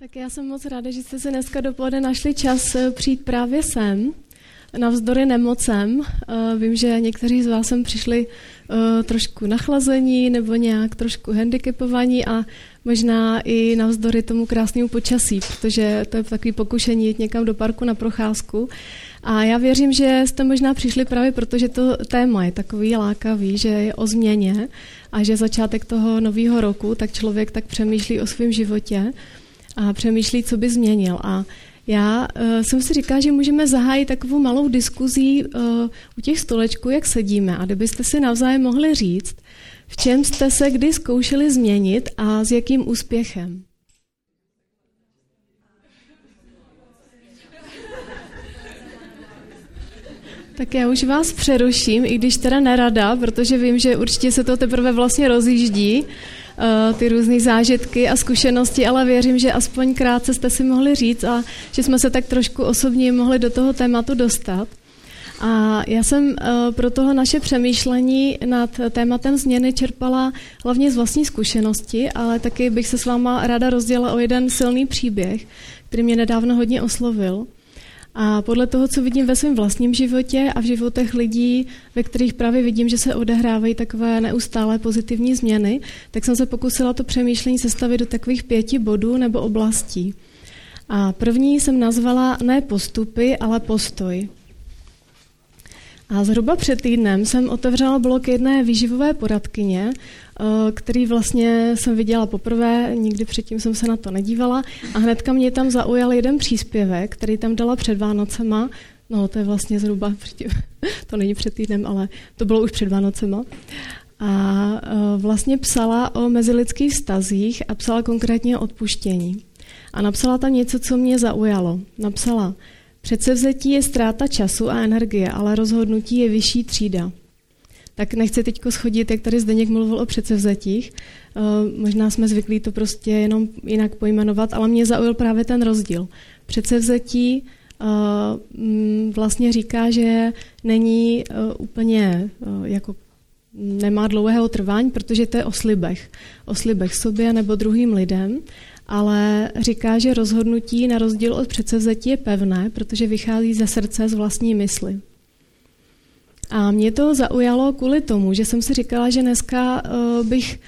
Tak já jsem moc ráda, že jste se dneska dopoledne našli čas eh, přijít právě sem, navzdory nemocem. Eh, vím, že někteří z vás sem přišli eh, trošku nachlazení nebo nějak trošku handicapovaní a možná i navzdory tomu krásnému počasí, protože to je takový pokušení jít někam do parku na procházku. A já věřím, že jste možná přišli právě proto, že to téma je takový lákavý, že je o změně a že začátek toho nového roku, tak člověk tak přemýšlí o svém životě a přemýšlí, co by změnil. A já uh, jsem si říkala, že můžeme zahájit takovou malou diskuzí uh, u těch stolečků, jak sedíme. A kdybyste si navzájem mohli říct, v čem jste se kdy zkoušeli změnit a s jakým úspěchem? Tak já už vás přeruším, i když teda nerada, protože vím, že určitě se to teprve vlastně rozjíždí, ty různé zážitky a zkušenosti, ale věřím, že aspoň krátce jste si mohli říct a že jsme se tak trošku osobně mohli do toho tématu dostat. A já jsem uh, pro toho naše přemýšlení nad tématem změny čerpala hlavně z vlastní zkušenosti, ale taky bych se s váma ráda rozdělila o jeden silný příběh, který mě nedávno hodně oslovil. A podle toho, co vidím ve svém vlastním životě a v životech lidí, ve kterých právě vidím, že se odehrávají takové neustále pozitivní změny, tak jsem se pokusila to přemýšlení sestavit do takových pěti bodů nebo oblastí. A první jsem nazvala ne postupy, ale postoj. A zhruba před týdnem jsem otevřela blok jedné výživové poradkyně, eh, který vlastně jsem viděla poprvé, nikdy předtím jsem se na to nedívala a hnedka mě tam zaujal jeden příspěvek, který tam dala před Vánocema, no to je vlastně zhruba, předtím, to není před týdnem, ale to bylo už před Vánocema. A eh, vlastně psala o mezilidských vztazích a psala konkrétně o odpuštění. A napsala tam něco, co mě zaujalo. Napsala, Předsevzetí je ztráta času a energie, ale rozhodnutí je vyšší třída. Tak nechci teď schodit, jak tady Zdeněk mluvil o předsevzetích. Eh, možná jsme zvyklí to prostě jenom jinak pojmenovat, ale mě zaujal právě ten rozdíl. Předsevzetí eh, vlastně říká, že není eh, úplně jako nemá dlouhého trvání, protože to je o slibech. O slibech sobě nebo druhým lidem ale říká, že rozhodnutí na rozdíl od předsevzetí je pevné, protože vychází ze srdce z vlastní mysli. A mě to zaujalo kvůli tomu, že jsem si říkala, že dneska uh, bych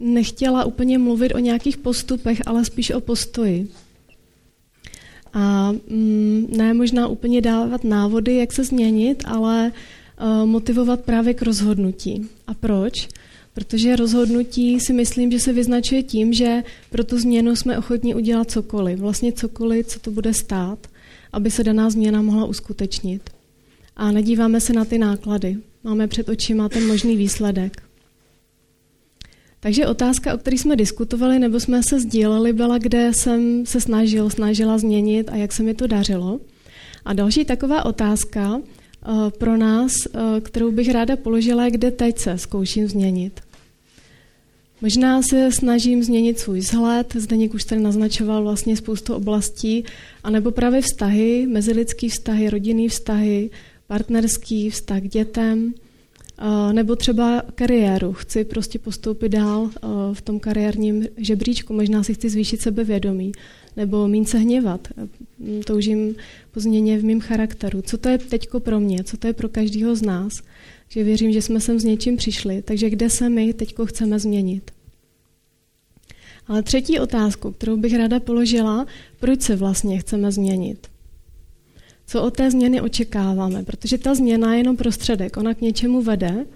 nechtěla úplně mluvit o nějakých postupech, ale spíš o postoji. A mm, ne možná úplně dávat návody, jak se změnit, ale uh, motivovat právě k rozhodnutí. A proč? Protože rozhodnutí si myslím, že se vyznačuje tím, že pro tu změnu jsme ochotní udělat cokoliv, vlastně cokoliv, co to bude stát, aby se daná změna mohla uskutečnit. A nedíváme se na ty náklady. Máme před očima ten možný výsledek. Takže otázka, o které jsme diskutovali nebo jsme se sdíleli, byla, kde jsem se snažil, snažila změnit a jak se mi to dařilo. A další taková otázka eh, pro nás, eh, kterou bych ráda položila, kde teď se zkouším změnit. Možná se snažím změnit svůj vzhled, Zdeněk už tady naznačoval vlastně spoustu oblastí, anebo právě vztahy, mezilidský vztahy, rodinný vztahy, partnerský vztah k dětem, nebo třeba kariéru. Chci prostě postoupit dál v tom kariérním žebříčku, možná si chci zvýšit sebevědomí, nebo mín se hněvat. Toužím po změně v mém charakteru. Co to je teďko pro mě, co to je pro každého z nás? Že věřím, že jsme sem s něčím přišli, takže kde se my teďko chceme změnit? Ale třetí otázku, kterou bych ráda položila, proč se vlastně chceme změnit? Co od té změny očekáváme? Protože ta změna je jenom prostředek, ona k něčemu vede.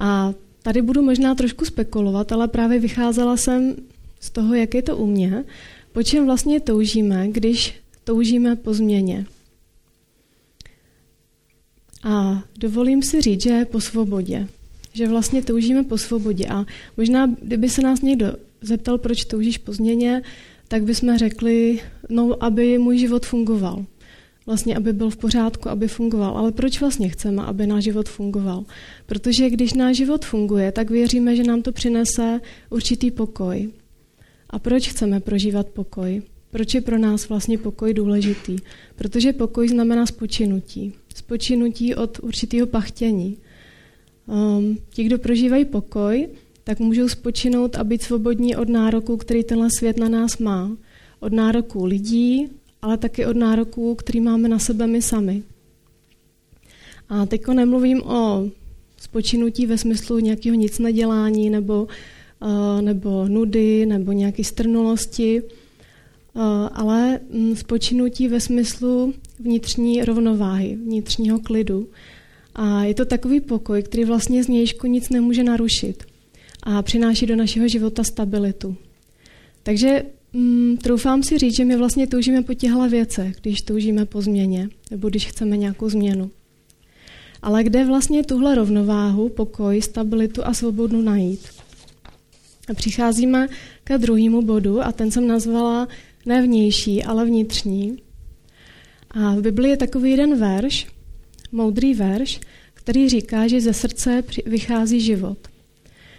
A tady budu možná trošku spekulovat, ale právě vycházela jsem z toho, jak je to u mě, po čem vlastně toužíme, když toužíme po změně. A dovolím si říct, že po svobodě. Že vlastně toužíme po svobodě. A možná, kdyby se nás někdo zeptal, proč toužíš po změně, tak bychom řekli, no, aby můj život fungoval. Vlastně, aby byl v pořádku, aby fungoval. Ale proč vlastně chceme, aby náš život fungoval? Protože když náš život funguje, tak věříme, že nám to přinese určitý pokoj. A proč chceme prožívat pokoj? Proč je pro nás vlastně pokoj důležitý? Protože pokoj znamená spočinutí. Spočinutí od určitého pachtění. Um, ti, kdo prožívají pokoj, tak můžou spočinout a být svobodní od nároku, který tenhle svět na nás má, od nároků lidí, ale taky od nároků, který máme na sebe my sami. A teď nemluvím o spočinutí ve smyslu nějakého nic nedělání nebo, uh, nebo nudy nebo nějaké strnulosti, uh, ale mm, spočinutí ve smyslu vnitřní rovnováhy, vnitřního klidu. A je to takový pokoj, který vlastně z nějšku nic nemůže narušit a přináší do našeho života stabilitu. Takže mm, troufám si říct, že my vlastně toužíme po těchto věcech, když toužíme po změně nebo když chceme nějakou změnu. Ale kde vlastně tuhle rovnováhu, pokoj, stabilitu a svobodu najít? A přicházíme ke druhému bodu a ten jsem nazvala ne vnější, ale vnitřní. A v Biblii je takový jeden verš, moudrý verš, který říká, že ze srdce vychází život.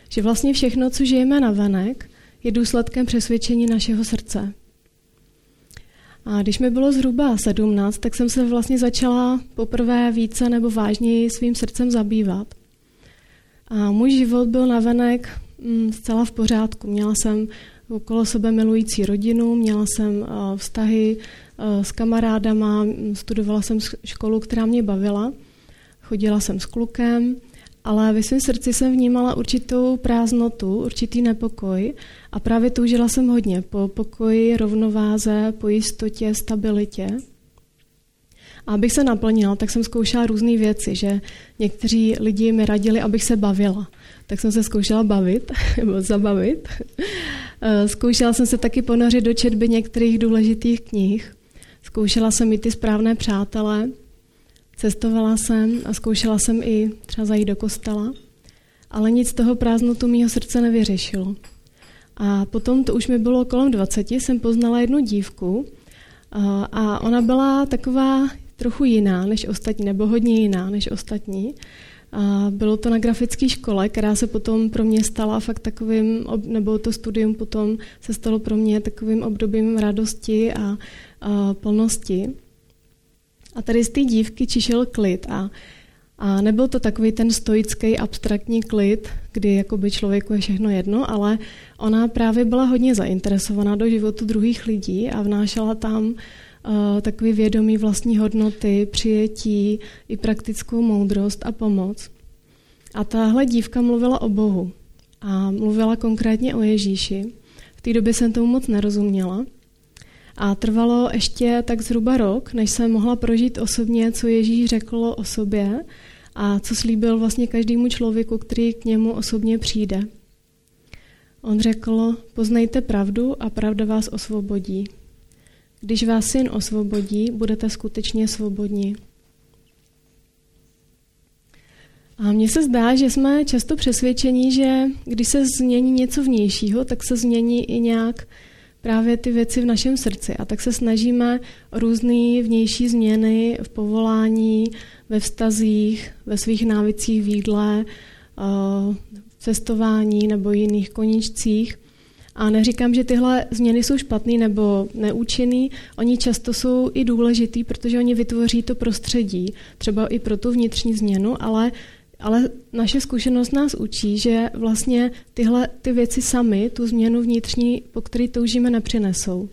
Že vlastně všechno, co žijeme na venek, je důsledkem přesvědčení našeho srdce. A když mi bylo zhruba 17, tak jsem se vlastně začala poprvé více nebo vážněji svým srdcem zabývat. A můj život byl navenek mm, zcela v pořádku. Měla jsem okolo sebe milující rodinu, měla jsem uh, vztahy uh, s kamarádama, studovala jsem školu, která mě bavila, chodila jsem s klukem, ale ve svém srdci jsem vnímala určitou prázdnotu, určitý nepokoj a právě toužila jsem hodně po pokoji, rovnováze, po jistotě, stabilitě. A abych se naplnila, tak jsem zkoušela různé věci, že někteří lidi mi radili, abych se bavila. Tak jsem se zkoušela bavit, nebo zabavit. Eh, zkoušela jsem se taky ponořit do četby některých důležitých knih. Zkoušela jsem i ty správné přátele, Cestovala jsem a zkoušela jsem i třeba zajít do kostela, ale nic z toho prázdnotu mýho srdce nevyřešilo. A potom, to už mi bylo kolem 20, jsem poznala jednu dívku a ona byla taková trochu jiná než ostatní, nebo hodně jiná než ostatní. A bylo to na grafické škole, která se potom pro mě stala fakt takovým, nebo to studium potom se stalo pro mě takovým obdobím radosti a, a plnosti. A tady z té dívky čišel klid a, a nebyl to takový ten stoický, abstraktní klid, kdy jakoby člověku je všechno jedno, ale ona právě byla hodně zainteresovaná do životu druhých lidí a vnášela tam uh, takový vědomí vlastní hodnoty, přijetí i praktickou moudrost a pomoc. A tahle dívka mluvila o Bohu a mluvila konkrétně o Ježíši. V té době jsem tomu moc nerozuměla, a trvalo ještě tak zhruba rok, než jsem mohla prožít osobně, co Ježíš řekl o sobě a co slíbil vlastně každému člověku, který k němu osobně přijde. On řekl, poznejte pravdu a pravda vás osvobodí. Když vás syn osvobodí, budete skutečně svobodní. A mně se zdá, že jsme často přesvědčeni, že když se změní něco vnějšího, tak se změní i nějak právě ty věci v našem srdci. A tak se snažíme různé vnější změny v povolání, ve vztazích, ve svých návicích v jídle, eh, v cestování nebo jiných koníčcích. A neříkám, že tyhle změny jsou špatný nebo neúčinný, oni často jsou i důležitý, protože oni vytvoří to prostředí, třeba i pro tu vnitřní změnu, ale ale naše zkušenost nás učí, že vlastně tyhle ty věci sami tu změnu vnitřní, po který toužíme, nepřinesou.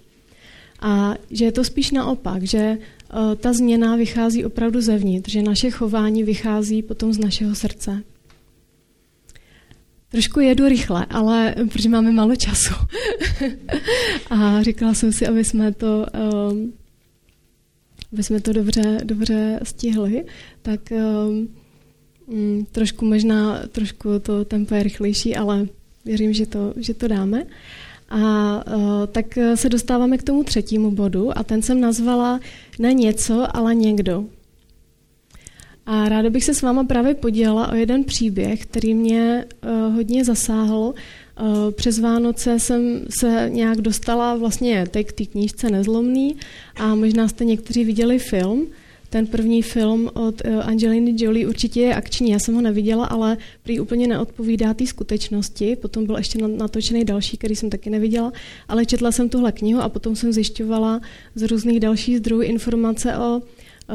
A že je to spíš naopak, že uh, ta změna vychází opravdu zevnitř, že naše chování vychází potom z našeho srdce. Trošku jedu rychle, ale protože máme málo času. a říkala jsem si, aby jsme to, um, aby jsme to dobře, dobře stihli, tak um, Mm, trošku možná, trošku to tempo je rychlejší, ale věřím, že to, že to dáme. A uh, tak se dostáváme k tomu třetímu bodu a ten jsem nazvala ne něco, ale někdo. A ráda bych se s váma právě podělila o jeden příběh, který mě uh, hodně zasáhl. Uh, přes Vánoce jsem se nějak dostala vlastně teď k té knížce Nezlomný a možná jste někteří viděli film, ten první film od eh, Angeliny Jolie určitě je akční, já jsem ho neviděla, ale prý úplně neodpovídá té skutečnosti. Potom byl ještě natočený další, který jsem taky neviděla, ale četla jsem tuhle knihu a potom jsem zjišťovala z různých dalších zdrojů informace o,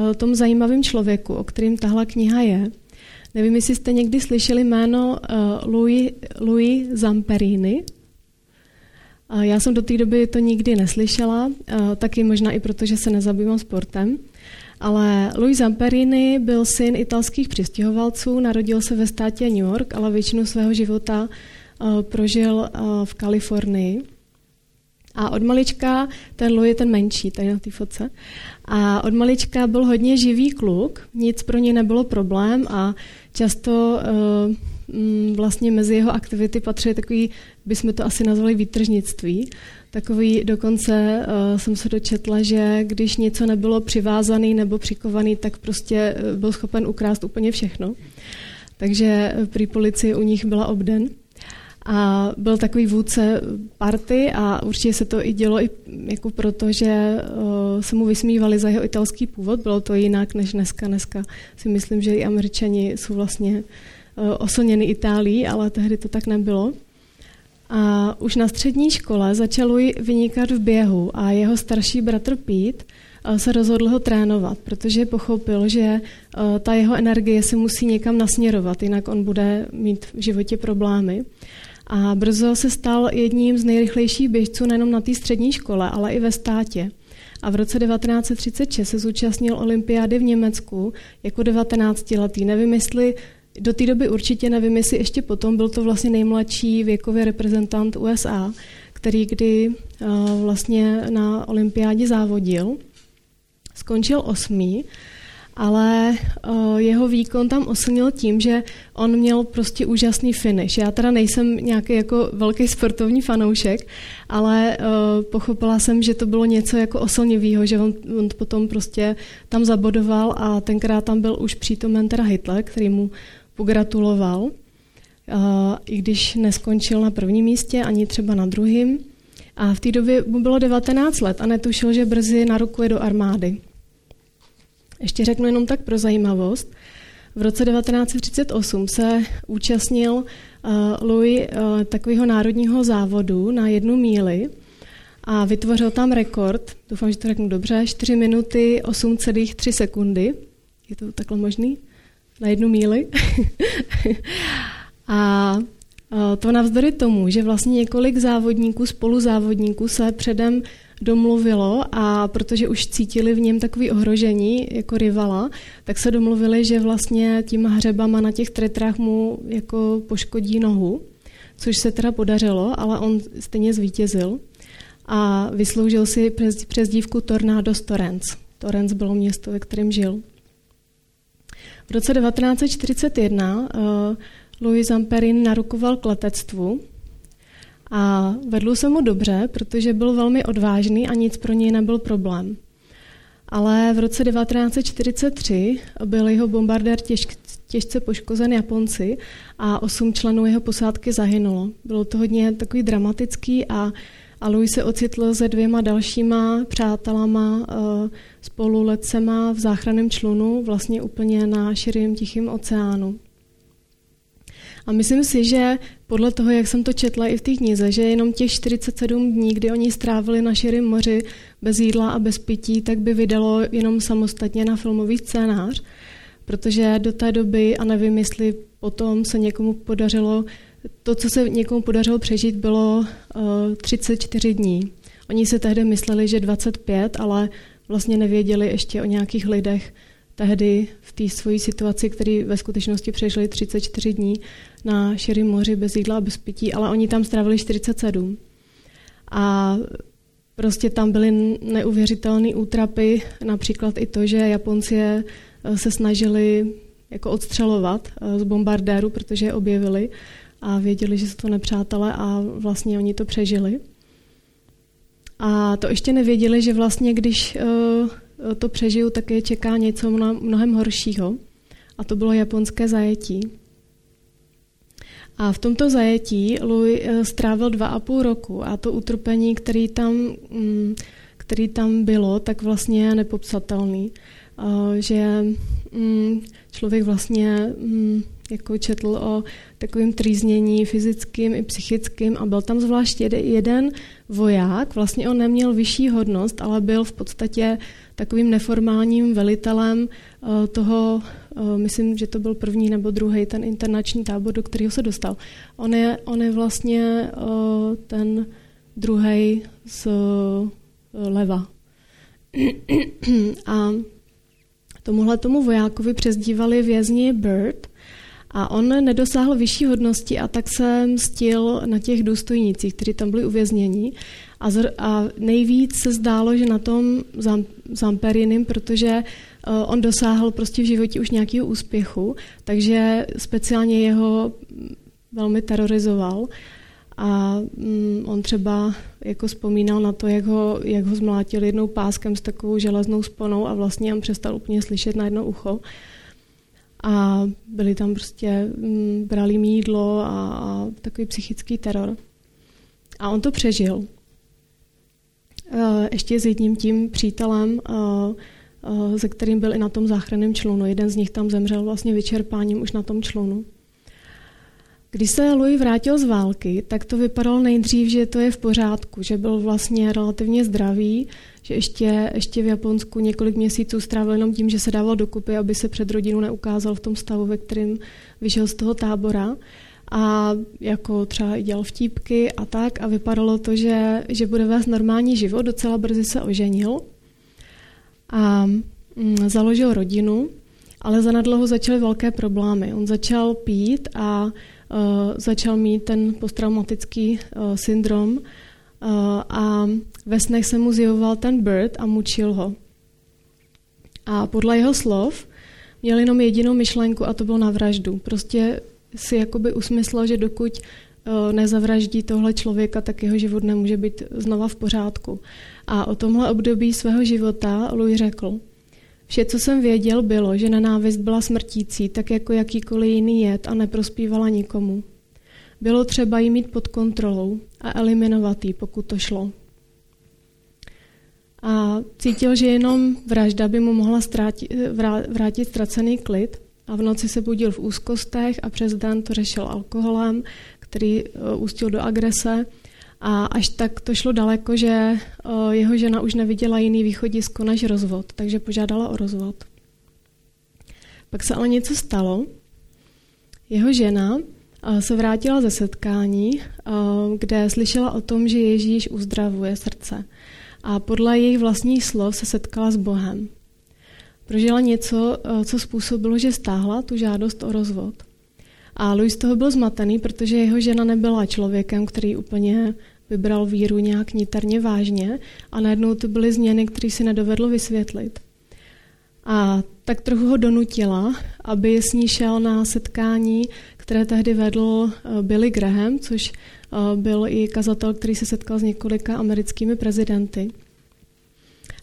o tom zajímavém člověku, o kterým tahle kniha je. Nevím, jestli jste někdy slyšeli jméno uh, Louis, Louis Zamperini. Já jsem do té doby to nikdy neslyšela, taky možná i proto, že se nezabývám sportem. Ale Louis Zamperini byl syn italských přistěhovalců, narodil se ve státě New York, ale většinu svého života prožil v Kalifornii. A od malička, ten Louis je ten menší, tady na té fotce, a od malička byl hodně živý kluk, nic pro ně nebylo problém a často uh, vlastně mezi jeho aktivity patří takový, bychom to asi nazvali výtržnictví. Takový dokonce uh, jsem se dočetla, že když něco nebylo přivázaný nebo přikovaný, tak prostě byl schopen ukrást úplně všechno. Takže při policii u nich byla obden. A byl takový vůdce party a určitě se to i dělo i jako proto, že uh, se mu vysmívali za jeho italský původ. Bylo to jinak než dneska. Dneska si myslím, že i američani jsou vlastně uh, oslněni Itálií, ale tehdy to tak nebylo. A už na střední škole začal vynikat v běhu a jeho starší bratr Pete se rozhodl ho trénovat, protože pochopil, že ta jeho energie se musí někam nasměrovat, jinak on bude mít v životě problémy. A brzo se stal jedním z nejrychlejších běžců nejenom na té střední škole, ale i ve státě. A v roce 1936 se zúčastnil olympiády v Německu jako 19-letý. Nevím, jestli do té doby určitě nevím, jestli ještě potom byl to vlastně nejmladší věkový reprezentant USA, který kdy uh, vlastně na olympiádě závodil. Skončil osmý ale uh, jeho výkon tam oslnil tím, že on měl prostě úžasný finish. Já teda nejsem nějaký jako velký sportovní fanoušek, ale uh, pochopila jsem, že to bylo něco jako oslnivého, že on, on potom prostě tam zabodoval a tenkrát tam byl už přítomen teda Hitler, který mu pogratuloval, uh, i když neskončil na prvním místě, ani třeba na druhém. A v té době mu bylo 19 let a netušil, že brzy narukuje do armády. Ještě řeknu jenom tak pro zajímavost. V roce 1938 se účastnil uh, Louis uh, takového národního závodu na jednu míli a vytvořil tam rekord, doufám, že to řeknu dobře, 4 minuty 8,3 sekundy. Je to takhle možný? Na jednu míli. a uh, to navzdory tomu, že vlastně několik závodníků, spoluzávodníků se předem domluvilo a protože už cítili v něm takový ohrožení jako rivala, tak se domluvili, že vlastně tím hřebama na těch tretrách mu jako poškodí nohu, což se teda podařilo, ale on stejně zvítězil a vysloužil si přes, přezdívku Tornados Torrens. Torrens bylo město, ve kterém žil. V roce 1941 uh, eh, Louis Zamperin narukoval k letectvu a vedl se mu dobře, protože byl velmi odvážný a nic pro něj nebyl problém. Ale v roce 1943 byl jeho bombardér těž, těžce poškozen Japonci a osm členů jeho posádky zahynulo. Bylo to hodně takový dramatický a, a Louis se ocitl se dvěma dalšíma přátelama uh, spoluletcema v záchranném člunu, vlastně úplně na širým tichým oceánu. A myslím si, že podle toho, jak jsem to četla i v té knize, že jenom těch 47 dní, kdy oni strávili na širém moři bez jídla a bez pití, tak by vydalo jenom samostatně na filmový scénář, protože do té doby, a nevím, jestli potom se někomu podařilo, to, co se někomu podařilo přežít, bylo uh, 34 dní. Oni si tehdy mysleli, že 25, ale vlastně nevěděli ještě o nějakých lidech, tehdy v té svojí situaci, který ve skutečnosti přežili 34 dní na širém moři bez jídla a bez pití, ale oni tam strávili 47. A prostě tam byly neuvěřitelné útrapy, například i to, že Japonci eh, se snažili jako odstřelovat eh, z bombardéru, protože je objevili a věděli, že jsou to nepřátelé a vlastně oni to přežili. A to ještě nevěděli, že vlastně když eh, to přežiju, tak je čeká něco mnohem horšího. A to bylo japonské zajetí. A v tomto zajetí Louis eh, strávil dva a půl roku a to utrpení, který tam, mm, který tam bylo, tak vlastně je nepopsatelný. Že mm, člověk vlastně mm, jako četl o takovém trýznění fyzickým i psychickým a byl tam zvlášť jeden voják, vlastně on neměl vyšší hodnost, ale byl v podstatě takovým neformálním velitelem eh, toho, eh, myslím, že to byl první nebo druhý ten internační tábor, do kterého se dostal. On je, on je vlastně eh, ten druhý z leva. A tomuhle tomu vojákovi přezdívali vězni Bird a on nedosáhl vyšší hodnosti a tak se mstil na těch důstojnících, kteří tam byli uvězněni. A, zr- a nejvíc se zdálo, že na tom Zamperinem, protože uh, on dosáhl prostě v životě už nějakého úspěchu, takže speciálně jeho velmi terorizoval. A mm, on třeba jako vzpomínal na to, jak ho, jak ho zmlátil jednou páskem s takovou železnou sponou a vlastně on přestal úplně slyšet na jedno ucho. A byli tam prostě, mm, brali mý jídlo a, a takový psychický teror. A on to přežil. E, ještě s jedním tím přítelem, e, e, se kterým byl i na tom záchranném člunu. Jeden z nich tam zemřel vlastně vyčerpáním už na tom člunu. Když se Louis vrátil z války, tak to vypadalo nejdřív, že to je v pořádku, že byl vlastně relativně zdravý, že ještě, ještě v Japonsku několik měsíců strávil jenom tím, že se dával dokupy, aby se před rodinu neukázal v tom stavu, ve kterém vyšel z toho tábora. A jako třeba i dělal vtípky a tak a vypadalo to, že, že bude vést normální život, docela brzy se oženil a mm, založil rodinu, ale zanedlouho začaly velké problémy. On začal pít a začal mít ten posttraumatický uh, syndrom uh, a ve snech se mu zjevoval ten bird a mučil ho. A podle jeho slov měl jenom jedinou myšlenku a to bylo na vraždu. Prostě si jakoby usmyslel, že dokud nezavraždí tohle člověka, tak jeho život nemůže být znova v pořádku. A o tomhle období svého života Louis řekl, Vše, co jsem věděl, bylo, že nenávist byla smrtící, tak jako jakýkoliv jiný jed a neprospívala nikomu. Bylo třeba ji mít pod kontrolou a eliminovat ji, pokud to šlo. A cítil, že jenom vražda by mu mohla ztrátit, vrátit ztracený klid a v noci se budil v úzkostech a přes den to řešil alkoholem, který eh, ústil do agrese a až tak to šlo daleko, že jeho žena už neviděla jiný východisko než rozvod, takže požádala o rozvod. Pak se ale něco stalo. Jeho žena se vrátila ze setkání, kde slyšela o tom, že Ježíš uzdravuje srdce. A podle jejich vlastních slov se setkala s Bohem. Prožila něco, co způsobilo, že stáhla tu žádost o rozvod. A Louis toho byl zmatený, protože jeho žena nebyla člověkem, který úplně vybral víru nějak niterně vážně a najednou to byly změny, které si nedovedlo vysvětlit. A tak trochu ho donutila, aby s ní šel na setkání, které tehdy vedl eh, Billy Graham, což eh, byl i kazatel, který se setkal s několika americkými prezidenty.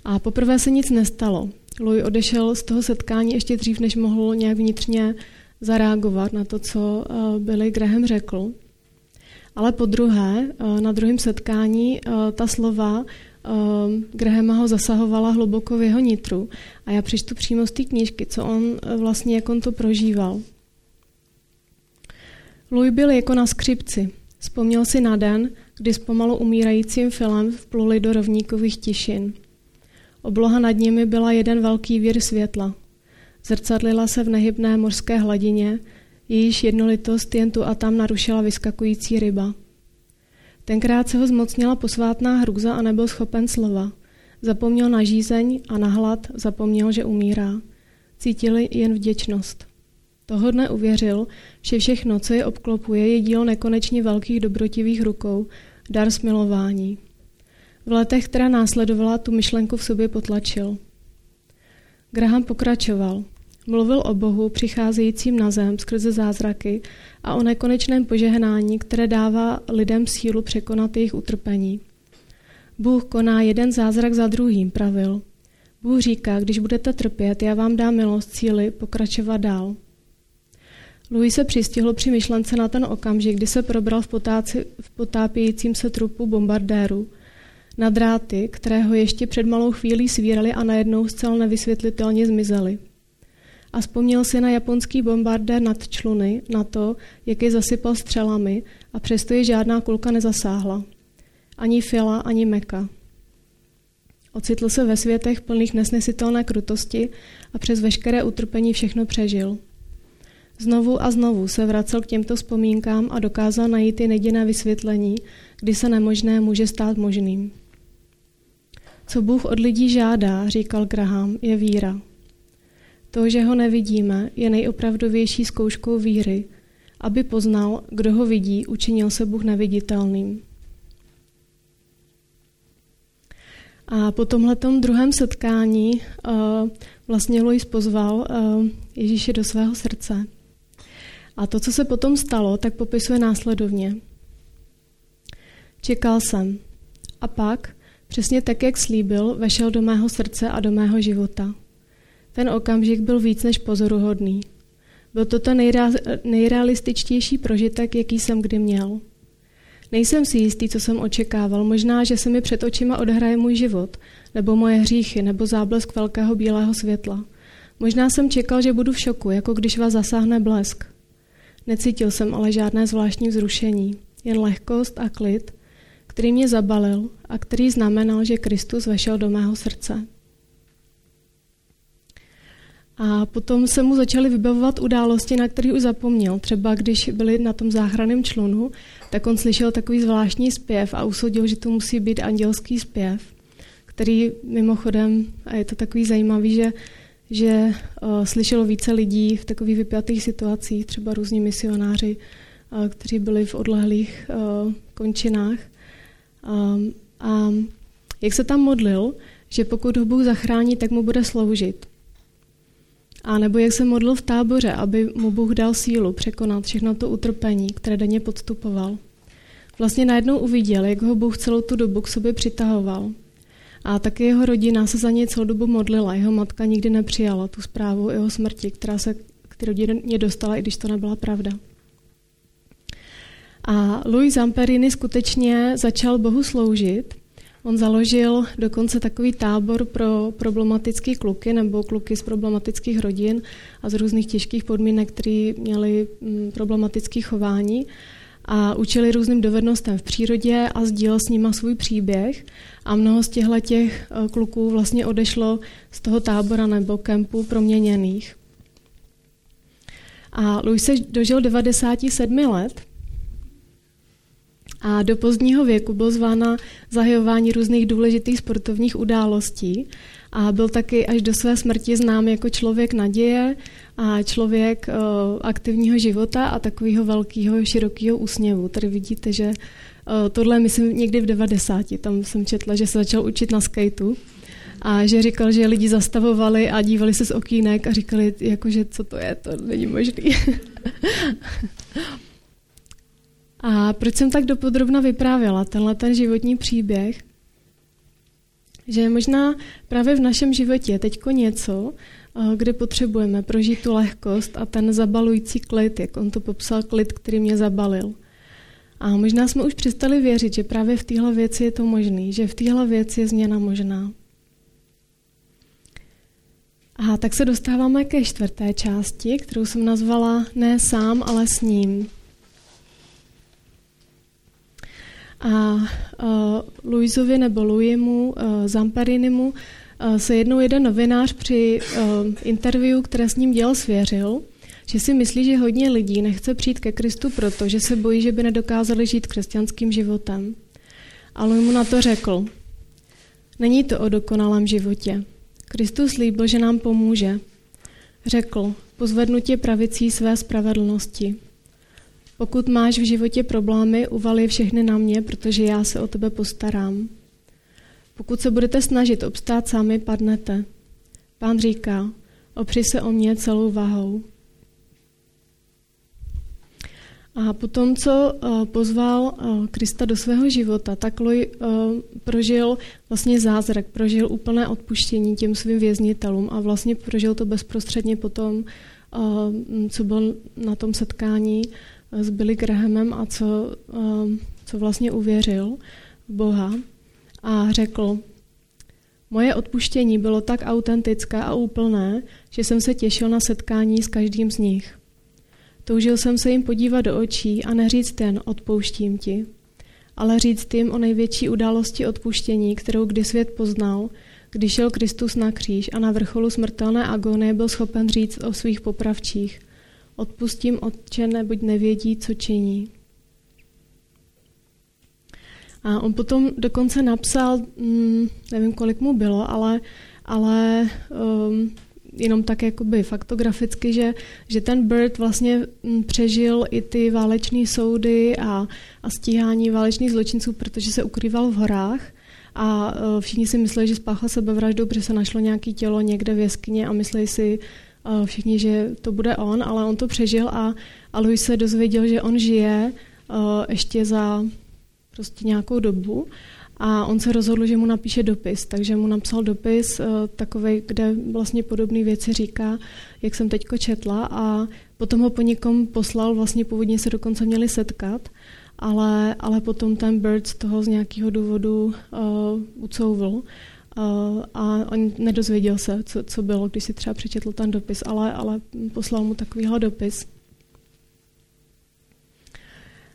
A poprvé se nic nestalo. Louis odešel z toho setkání ještě dřív, než mohl nějak vnitřně zareagovat na to, co eh, Billy Graham řekl. Ale po druhé, eh, na druhém setkání, eh, ta slova Grahama ho zasahovala hluboko v jeho nitru. A já přečtu přímo z té knížky, co on vlastně, jak on to prožíval. Louis byl jako na skřipci. Vzpomněl si na den, kdy s pomalu umírajícím filem vpluli do rovníkových tišin. Obloha nad nimi byla jeden velký vír světla. Zrcadlila se v nehybné mořské hladině, jejíž jednolitost jen tu a tam narušila vyskakující ryba. Tenkrát se ho zmocnila posvátná hrůza a nebyl schopen slova. Zapomněl na žízeň a na hlad, zapomněl, že umírá. Cítili jen vděčnost. Toho dne uvěřil, že všechno, co je obklopuje, je dílo nekonečně velkých dobrotivých rukou, dar smilování. V letech, která následovala, tu myšlenku v sobě potlačil. Graham pokračoval. Mluvil o Bohu přicházejícím na zem skrze zázraky a o nekonečném požehnání, které dává lidem sílu překonat jejich utrpení. Bůh koná jeden zázrak za druhým, pravil. Bůh říká, když budete trpět, já vám dám milost síly pokračovat dál. Louis se přistihl při myšlence na ten okamžik, kdy se probral v, potáci, v potápějícím se trupu bombardéru. Na dráty, které ho ještě před malou chvílí svírali a najednou zcela nevysvětlitelně zmizely a vzpomněl si na japonský bombardér nad čluny, na to, jak je zasypal střelami a přesto je žádná kulka nezasáhla. Ani Fila, ani Meka. Ocitl se ve světech plných nesnesitelné krutosti a přes veškeré utrpení všechno přežil. Znovu a znovu se vracel k těmto vzpomínkám a dokázal najít i jediné vysvětlení, kdy se nemožné může stát možným. Co Bůh od lidí žádá, říkal Graham, je víra. To, že ho nevidíme, je nejopravdovější zkouškou víry, aby poznal, kdo ho vidí, učinil se Bůh neviditelným. A po tomhletom druhém setkání uh, vlastně Lois pozval uh, Ježíše do svého srdce. A to, co se potom stalo, tak popisuje následovně. Čekal jsem. A pak, přesně tak, jak slíbil, vešel do mého srdce a do mého života. Ten okamžik byl víc než pozoruhodný. Byl to nejrealističtější prožitek, jaký jsem kdy měl. Nejsem si jistý, co jsem očekával. Možná, že se mi před očima odhraje můj život, nebo moje hříchy, nebo záblesk velkého bílého světla. Možná jsem čekal, že budu v šoku, jako když vás zasáhne blesk. Necítil jsem ale žádné zvláštní vzrušení, jen lehkost a klid, který mě zabalil a který znamenal, že Kristus vešel do mého srdce. A potom se mu začaly vybavovat události, na které už zapomněl. Třeba když byli na tom záchranném člunu, tak on slyšel takový zvláštní zpěv a usoudil, že to musí být andělský zpěv, který mimochodem, a je to takový zajímavý, že, že uh, slyšelo více lidí v takových vypjatých situacích, třeba různí misionáři, uh, kteří byli v odlehlých uh, končinách. Um, a jak se tam modlil, že pokud ho Bůh zachrání, tak mu bude sloužit. A nebo jak se modlil v táboře, aby mu Bůh dal sílu překonat všechno to utrpení, které denně podstupoval. Vlastně najednou uviděl, jak ho Bůh celou tu dobu k sobě přitahoval. A taky jeho rodina se za něj celou dobu modlila. Jeho matka nikdy nepřijala tu zprávu o jeho smrti, která se k té rodině dostala, i když to nebyla pravda. A Louis Zamperini skutečně začal Bohu sloužit On založil dokonce takový tábor pro problematické kluky nebo kluky z problematických rodin a z různých těžkých podmínek, které měli mm, problematické chování a učili různým dovednostem v přírodě a sdílel s nima svůj příběh. A mnoho z těchto těch eh, kluků vlastně odešlo z toho tábora nebo kempu proměněných. A Louis se dožil 97 let a do pozdního věku byl zván na zahajování různých důležitých sportovních událostí a byl taky až do své smrti znám jako člověk naděje a člověk uh, aktivního života a takového velkého, širokého úsměvu. Tady vidíte, že uh, tohle myslím někdy v 90. Tam jsem četla, že se začal učit na skateu a že říkal, že lidi zastavovali a dívali se z okýnek a říkali, jakože co to je, to není možný. A proč jsem tak dopodrobna vyprávěla tenhle ten životní příběh? Že možná právě v našem životě teďko něco, eh, kde potřebujeme prožít tu lehkost a ten zabalující klid, jak on to popsal, klid, který mě zabalil. A možná jsme už přestali věřit, že právě v téhle věci je to možné, že v téhle věci je změna možná. A tak se dostáváme ke čtvrté části, kterou jsem nazvala Ne sám, ale s ním. A uh, Luizovi nebo Louiemu uh, Zamperinimu uh, se jednou jeden novinář při uh, interview, které s ním dělal, svěřil, že si myslí, že hodně lidí nechce přijít ke Kristu proto, že se bojí, že by nedokázali žít křesťanským životem. A Louis mu na to řekl, není to o dokonalém životě. Kristus slíbil, že nám pomůže. Řekl, pozvednutě pravicí své spravedlnosti. Pokud máš v životě problémy, uval je všechny na mě, protože já se o tebe postarám. Pokud se budete snažit obstát sami, padnete. Pán říká, opři se o mě celou váhou. A potom, co uh, pozval uh, Krista do svého života, tak Loj uh, prožil vlastně zázrak, prožil úplné odpuštění těm svým věznitelům a vlastně prožil to bezprostředně potom, co byl na tom setkání s Billy Grahamem a co, um, co vlastně uvěřil v Boha a řekl, moje odpuštění bylo tak autentické a úplné, že jsem se těšil na setkání s každým z nich. Toužil jsem se jim podívat do očí a neříct jen odpouštím ti, ale říct jim o největší události odpuštění, kterou kdy svět poznal, když šel Kristus na kříž a na vrcholu smrtelné agonie byl schopen říct o svých popravčích. Odpustím otče, neboť nevědí, co činí. A on potom dokonce napsal, mm, nevím, kolik mu bylo, ale, ale um, jenom tak jakoby faktograficky, že, že ten Bird vlastně mm, přežil i ty váleční soudy a, a stíhání válečných zločinců, protože se ukrýval v horách a uh, všichni si mysleli, že spáchal sebevraždu, protože se našlo nějaké tělo někde v jeskyni a mysleli si všichni, že to bude on, ale on to přežil a, a Louis se dozvěděl, že on žije uh, ještě za prostě nějakou dobu. A on se rozhodl, že mu napíše dopis, takže mu napsal dopis uh, takový, kde vlastně podobné věci říká, jak jsem teďko četla. A potom ho po někom poslal, vlastně původně se dokonce měli setkat, ale, ale potom ten Bird z toho z nějakého důvodu uh, ucouvl uh, a on nedozvěděl se, co, co bylo, když si třeba přečetl ten dopis, ale, ale poslal mu takovýhle dopis.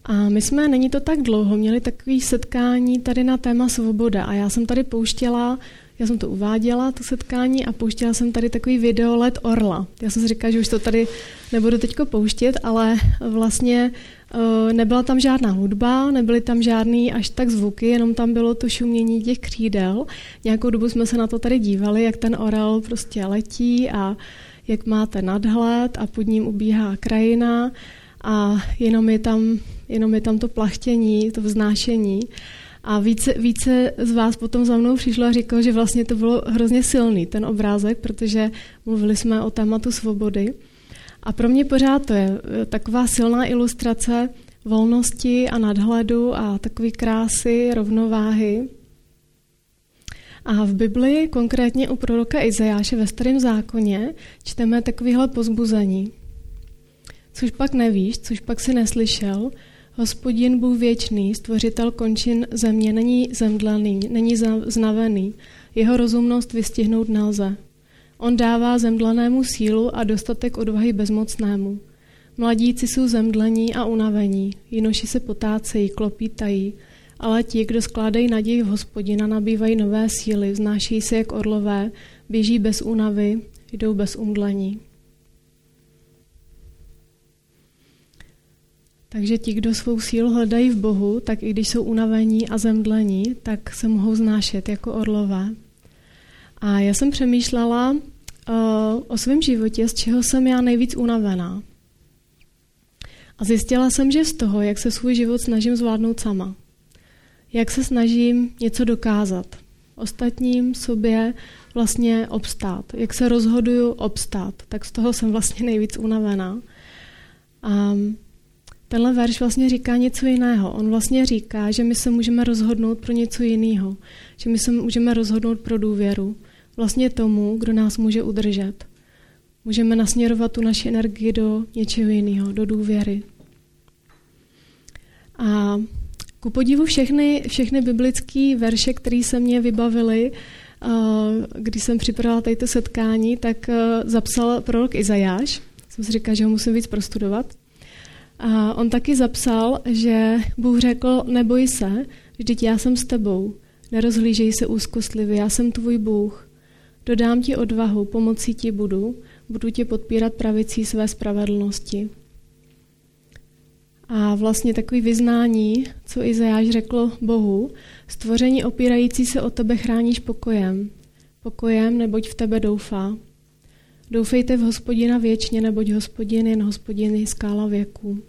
A my jsme, není to tak dlouho, měli takové setkání tady na téma svoboda a já jsem tady pouštěla, já jsem to uváděla, to setkání, a pouštěla jsem tady takový video let Orla. Já jsem si říkala, že už to tady nebudu teďko pouštět, ale vlastně nebyla tam žádná hudba, nebyly tam žádný až tak zvuky, jenom tam bylo to šumění těch křídel. Nějakou dobu jsme se na to tady dívali, jak ten orel prostě letí a jak máte nadhled a pod ním ubíhá krajina a jenom je tam, jenom je tam to plachtění, to vznášení. A více, více z vás potom za mnou přišlo a říkalo, že vlastně to bylo hrozně silný, ten obrázek, protože mluvili jsme o tématu svobody. A pro mě pořád to je eh, taková silná ilustrace volnosti a nadhledu a takové krásy, rovnováhy. A v Biblii, konkrétně u proroka Izajáše ve starém zákoně, čteme takovéhle pozbuzení. Což pak nevíš, což pak si neslyšel, hospodin Bůh věčný, stvořitel končin země, není zemdlený, není znavený, jeho rozumnost vystihnout nelze. On dává zemdlenému sílu a dostatek odvahy bezmocnému. Mladíci jsou zemdlení a unavení, jinoši se potácejí, klopítají, ale ti, kdo skládají naději v hospodina, nabývají nové síly, vznáší se jak orlové, běží bez únavy, jdou bez umdlení. Takže ti, kdo svou sílu hledají v Bohu, tak i když jsou unavení a zemdlení, tak se mohou znášet jako orlové. A já jsem přemýšlela uh, o svém životě, z čeho jsem já nejvíc unavená. A zjistila jsem, že z toho, jak se svůj život snažím zvládnout sama. Jak se snažím něco dokázat. Ostatním sobě vlastně obstát. Jak se rozhoduju obstát. Tak z toho jsem vlastně nejvíc unavená. Um, tenhle verš vlastně říká něco jiného. On vlastně říká, že my se můžeme rozhodnout pro něco jiného. Že my se můžeme rozhodnout pro důvěru. Vlastně tomu, kdo nás může udržet. Můžeme nasměrovat tu naši energii do něčeho jiného, do důvěry. A ku podivu všechny, všechny biblické verše, které se mě vybavily, když jsem připravila tady to setkání, tak zapsal prorok Izajáš. Jsem si říkala, že ho musím víc prostudovat. A on taky zapsal, že Bůh řekl, neboj se, vždyť já jsem s tebou. Nerozhlížej se úzkostlivě, já jsem tvůj Bůh. Dodám ti odvahu, pomocí ti budu, budu tě podpírat pravicí své spravedlnosti. A vlastně takový vyznání, co Izajáš řekl Bohu, stvoření opírající se o tebe chráníš pokojem. Pokojem, neboť v tebe doufá. Doufejte v hospodina věčně, neboť hospodin jen hospodin je skála věků.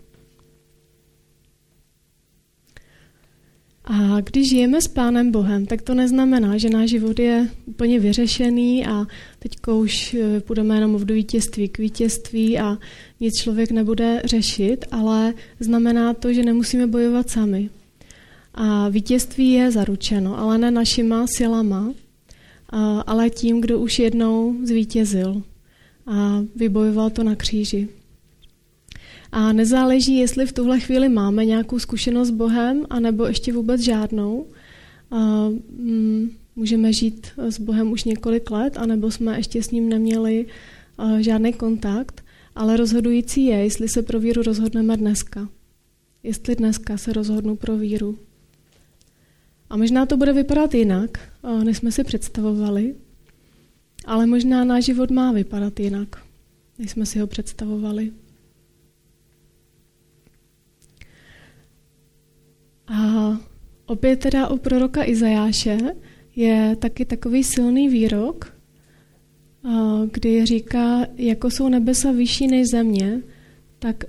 A když žijeme s Pánem Bohem, tak to neznamená, že náš život je úplně vyřešený a teď už eh, půjdeme jenom v vítězství k vítězství a nic člověk nebude řešit, ale znamená to, že nemusíme bojovat sami. A vítězství je zaručeno, ale ne našima silama, ale tím, kdo už jednou zvítězil a vybojoval to na kříži. A nezáleží, jestli v tuhle chvíli máme nějakou zkušenost s Bohem, anebo ještě vůbec žádnou. A, mm, můžeme žít s Bohem už několik let, anebo jsme ještě s ním neměli a, žádný kontakt, ale rozhodující je, jestli se pro víru rozhodneme dneska. Jestli dneska se rozhodnu pro víru. A možná to bude vypadat jinak, než jsme si představovali, ale možná náš život má vypadat jinak, než jsme si ho představovali. A opět teda u proroka Izajáše je taky takový silný výrok, kdy říká, jako jsou nebesa vyšší než země, tak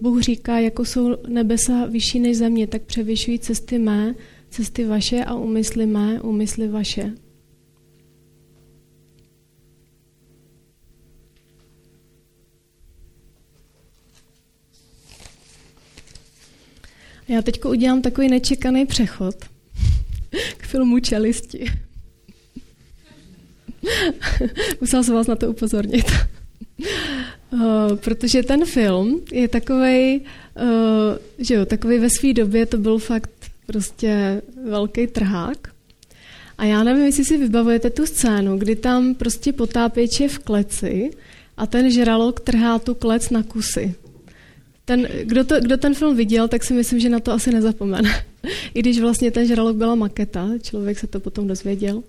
Bůh říká, jako jsou nebesa vyšší než země, tak převyšují cesty mé, cesty vaše a úmysly mé, úmysly vaše. Já teď udělám takový nečekaný přechod k filmu Čelisti. Musela jsem vás na to upozornit. Uh, protože ten film je takový, uh, že jo, takový ve své době to byl fakt prostě velký trhák. A já nevím, jestli si vybavujete tu scénu, kdy tam prostě potápěč je v kleci a ten žralok trhá tu klec na kusy. Ten, kdo, to, kdo ten film viděl, tak si myslím, že na to asi nezapomene. I když vlastně ten žralok byla maketa, člověk se to potom dozvěděl. Uh,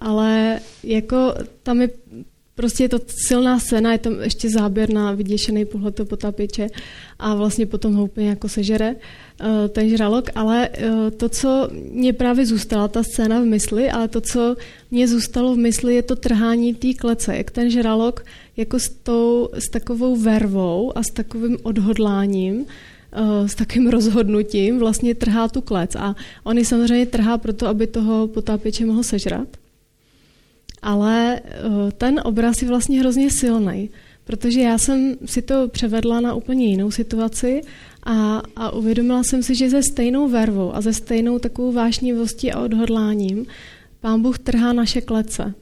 ale jako tam je prostě je to silná scéna, je tam ještě záběr na vyděšený pohled toho potápěče a vlastně potom ho úplně jako sežere uh, ten žralok, ale uh, to, co mě právě zůstala, ta scéna v mysli, ale to, co mě zůstalo v mysli, je to trhání té klece, jak ten žralok jako s, tou, s takovou vervou a s takovým odhodláním eh, s takým rozhodnutím vlastně trhá tu klec. A on ji samozřejmě trhá proto, aby toho potápěče mohl sežrat. Ale eh, ten obraz je vlastně hrozně silný, protože já jsem si to převedla na úplně jinou situaci a, a uvědomila jsem si, že ze stejnou vervou a ze stejnou takovou vášnivostí a odhodláním pán Bůh trhá naše klece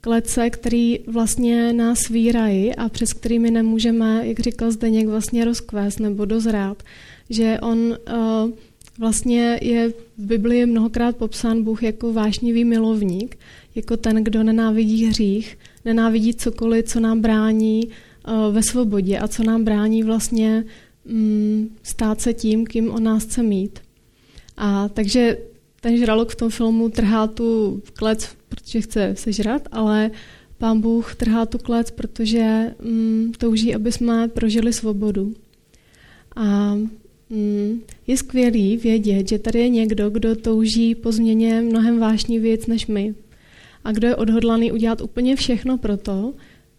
klece, který vlastně nás vírají a přes kterými nemůžeme, jak říkal Zdeněk, vlastně rozkvést nebo dozrát. Že on uh, vlastně je v Biblii mnohokrát popsán Bůh jako vášnivý milovník, jako ten, kdo nenávidí hřích, nenávidí cokoliv, co nám brání uh, ve svobodě a co nám brání vlastně um, stát se tím, kým on nás chce mít. A takže ten žralok v tom filmu trhá tu klec, protože chce sežrat, ale pán Bůh trhá tu klec, protože mm, touží, aby jsme prožili svobodu. A mm, je skvělý vědět, že tady je někdo, kdo touží po změně mnohem vážní věc než my. A kdo je odhodlaný udělat úplně všechno pro to,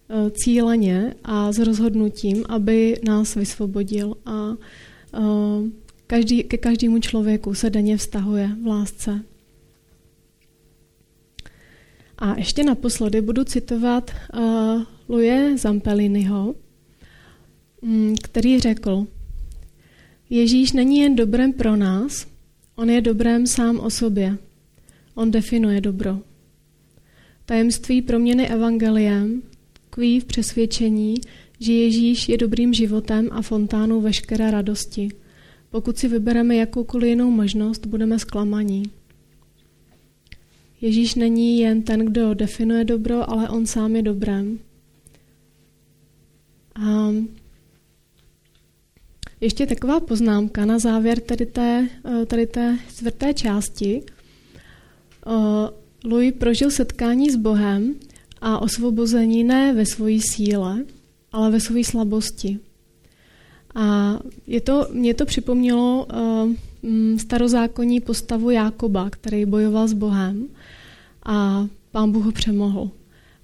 e, cíleně a s rozhodnutím, aby nás vysvobodil a uh, Každý, ke každému člověku se denně vztahuje v lásce. A ještě naposledy budu citovat uh, Luje Zampeliniho, um, který řekl, Ježíš není jen dobrem pro nás, on je dobrem sám o sobě. On definuje dobro. Tajemství proměny evangeliem tkví v přesvědčení, že Ježíš je dobrým životem a fontánou veškeré radosti – pokud si vybereme jakoukoliv jinou možnost, budeme zklamaní. Ježíš není jen ten, kdo definuje dobro, ale on sám je dobrem. A ještě taková poznámka na závěr tady té, tady té čtvrté části. Louis prožil setkání s Bohem a osvobození ne ve své síle, ale ve své slabosti. A je to, mě to připomnělo uh, starozákonní postavu Jákoba, který bojoval s Bohem a pán Bůh ho přemohl.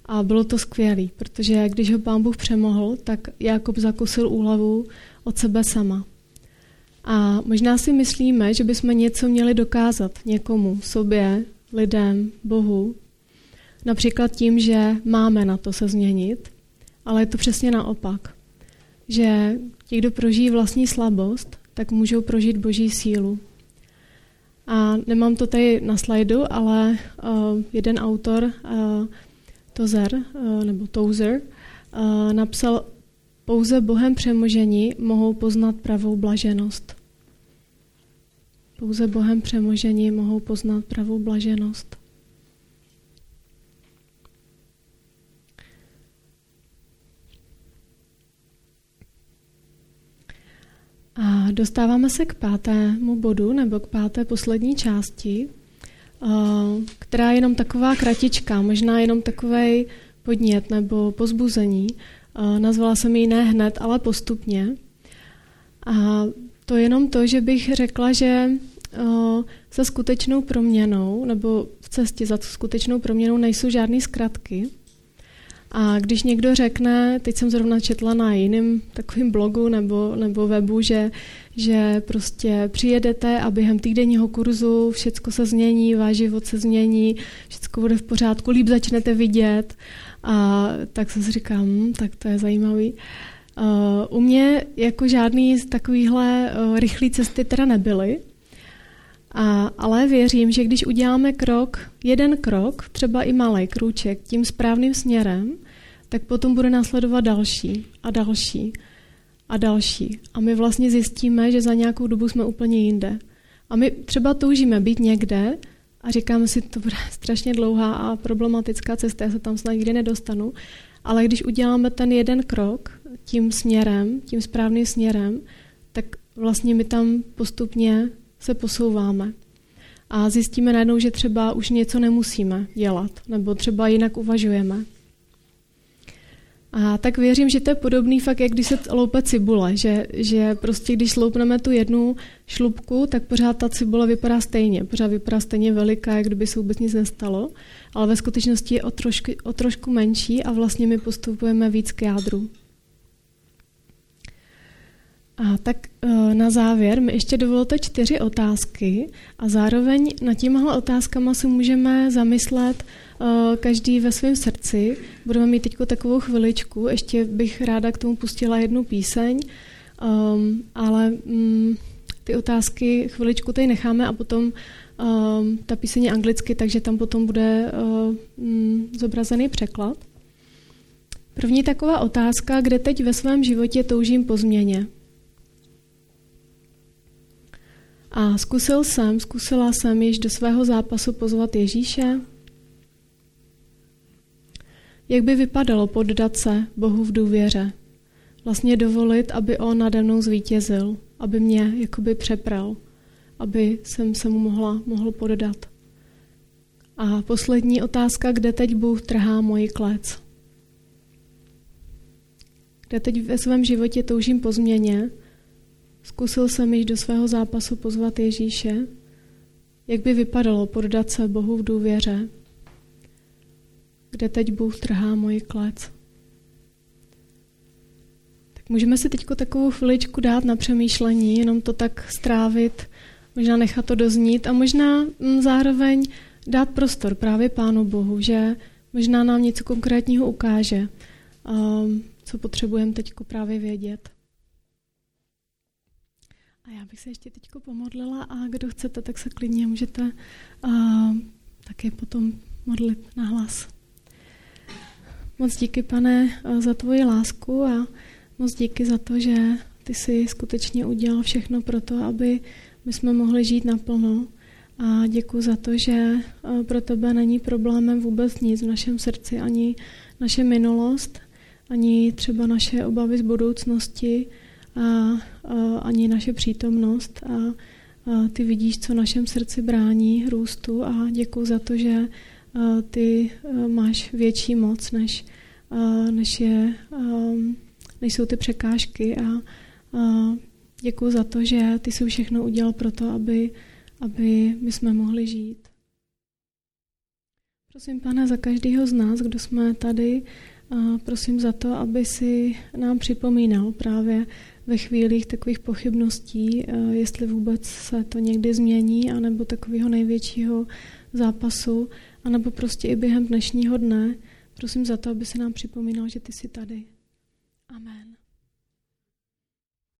A bylo to skvělé, protože když ho pán Bůh přemohl, tak Jákob zakusil úlevu od sebe sama. A možná si myslíme, že bychom něco měli dokázat někomu, sobě, lidem, Bohu. Například tím, že máme na to se změnit, ale je to přesně naopak. Že Ti, kdo prožijí vlastní slabost, tak můžou prožít boží sílu. A nemám to tady na slajdu, ale uh, jeden autor, uh, Tozer, uh, nebo Tozer, uh, napsal, pouze Bohem přemožení mohou poznat pravou blaženost. Pouze Bohem přemožení mohou poznat pravou blaženost. A dostáváme se k pátému bodu, nebo k páté poslední části, která je jenom taková kratička, možná jenom takový podnět nebo pozbuzení. Nazvala jsem ji ne hned, ale postupně. A to jenom to, že bych řekla, že za skutečnou proměnou nebo v cestě za skutečnou proměnou nejsou žádné zkratky. A když někdo řekne, teď jsem zrovna četla na jiném takovém blogu nebo, nebo webu, že, že prostě přijedete a během týdenního kurzu všechno se změní, váš život se změní, všechno bude v pořádku, líp začnete vidět. A tak jsem si říkám, hm, tak to je zajímavý. Uh, u mě jako žádný z takovýchhle uh, rychlé cesty teda nebyly, a, ale věřím, že když uděláme krok, jeden krok, třeba i malý krůček, tím správným směrem, tak potom bude následovat další a další a další. A my vlastně zjistíme, že za nějakou dobu jsme úplně jinde. A my třeba toužíme být někde a říkáme si, to bude strašně dlouhá a problematická cesta, já se tam snad nikdy nedostanu. Ale když uděláme ten jeden krok tím směrem, tím správným směrem, tak vlastně my tam postupně se posouváme. A zjistíme najednou, že třeba už něco nemusíme dělat, nebo třeba jinak uvažujeme. A tak věřím, že to je podobný fakt, jak když se loupe cibule, že, že prostě když sloupneme tu jednu šlubku, tak pořád ta cibule vypadá stejně, pořád vypadá stejně veliká, jak kdyby se vůbec nic nestalo, ale ve skutečnosti je o trošku, o trošku menší a vlastně my postupujeme víc k jádru. A tak e, na závěr mi ještě dovolte čtyři otázky a zároveň nad těmahle otázkama se můžeme zamyslet e, každý ve svém srdci. Budeme mít teď takovou chviličku, ještě bych ráda k tomu pustila jednu píseň, um, ale um, ty otázky chviličku tady necháme a potom um, ta píseň je anglicky, takže tam potom bude um, zobrazený překlad. První taková otázka, kde teď ve svém životě toužím po změně. A zkusil jsem, zkusila jsem již do svého zápasu pozvat Ježíše? Jak by vypadalo poddat se Bohu v důvěře? Vlastně dovolit, aby On nade mnou zvítězil, aby mě jakoby přepral, aby jsem se mu mohla, mohl poddat. A poslední otázka, kde teď Bůh trhá moji klec? Kde teď ve svém životě toužím po změně, Zkusil jsem již do svého zápasu pozvat Ježíše, jak by vypadalo poddat se Bohu v důvěře, kde teď Bůh trhá moji klec. Tak můžeme si teď takovou chviličku dát na přemýšlení, jenom to tak strávit, možná nechat to doznít a možná mm, zároveň dát prostor právě Pánu Bohu, že možná nám něco konkrétního ukáže, co potřebujeme teď právě vědět. A já bych se ještě teď pomodlila a kdo chcete, tak se klidně můžete uh, také potom modlit na hlas. Moc díky, pane, za tvoji lásku a moc díky za to, že ty jsi skutečně udělal všechno pro to, aby my jsme mohli žít naplno. A děkuji za to, že pro tebe není problémem vůbec nic v našem srdci, ani naše minulost, ani třeba naše obavy z budoucnosti, a, a ani naše přítomnost a, a ty vidíš, co našem srdci brání růstu a děkuji za to, že a, ty máš větší moc, než, a, než, je, a, než jsou ty překážky a, a děkuji za to, že ty jsi všechno udělal pro to, aby, aby my jsme mohli žít. Prosím, pane, za každého z nás, kdo jsme tady, a prosím za to, aby si nám připomínal právě ve chvílích takových pochybností, eh, jestli vůbec se to někdy změní, anebo takového největšího zápasu, anebo prostě i během dnešního dne. Prosím za to, aby se nám připomínal, že ty jsi tady. Amen.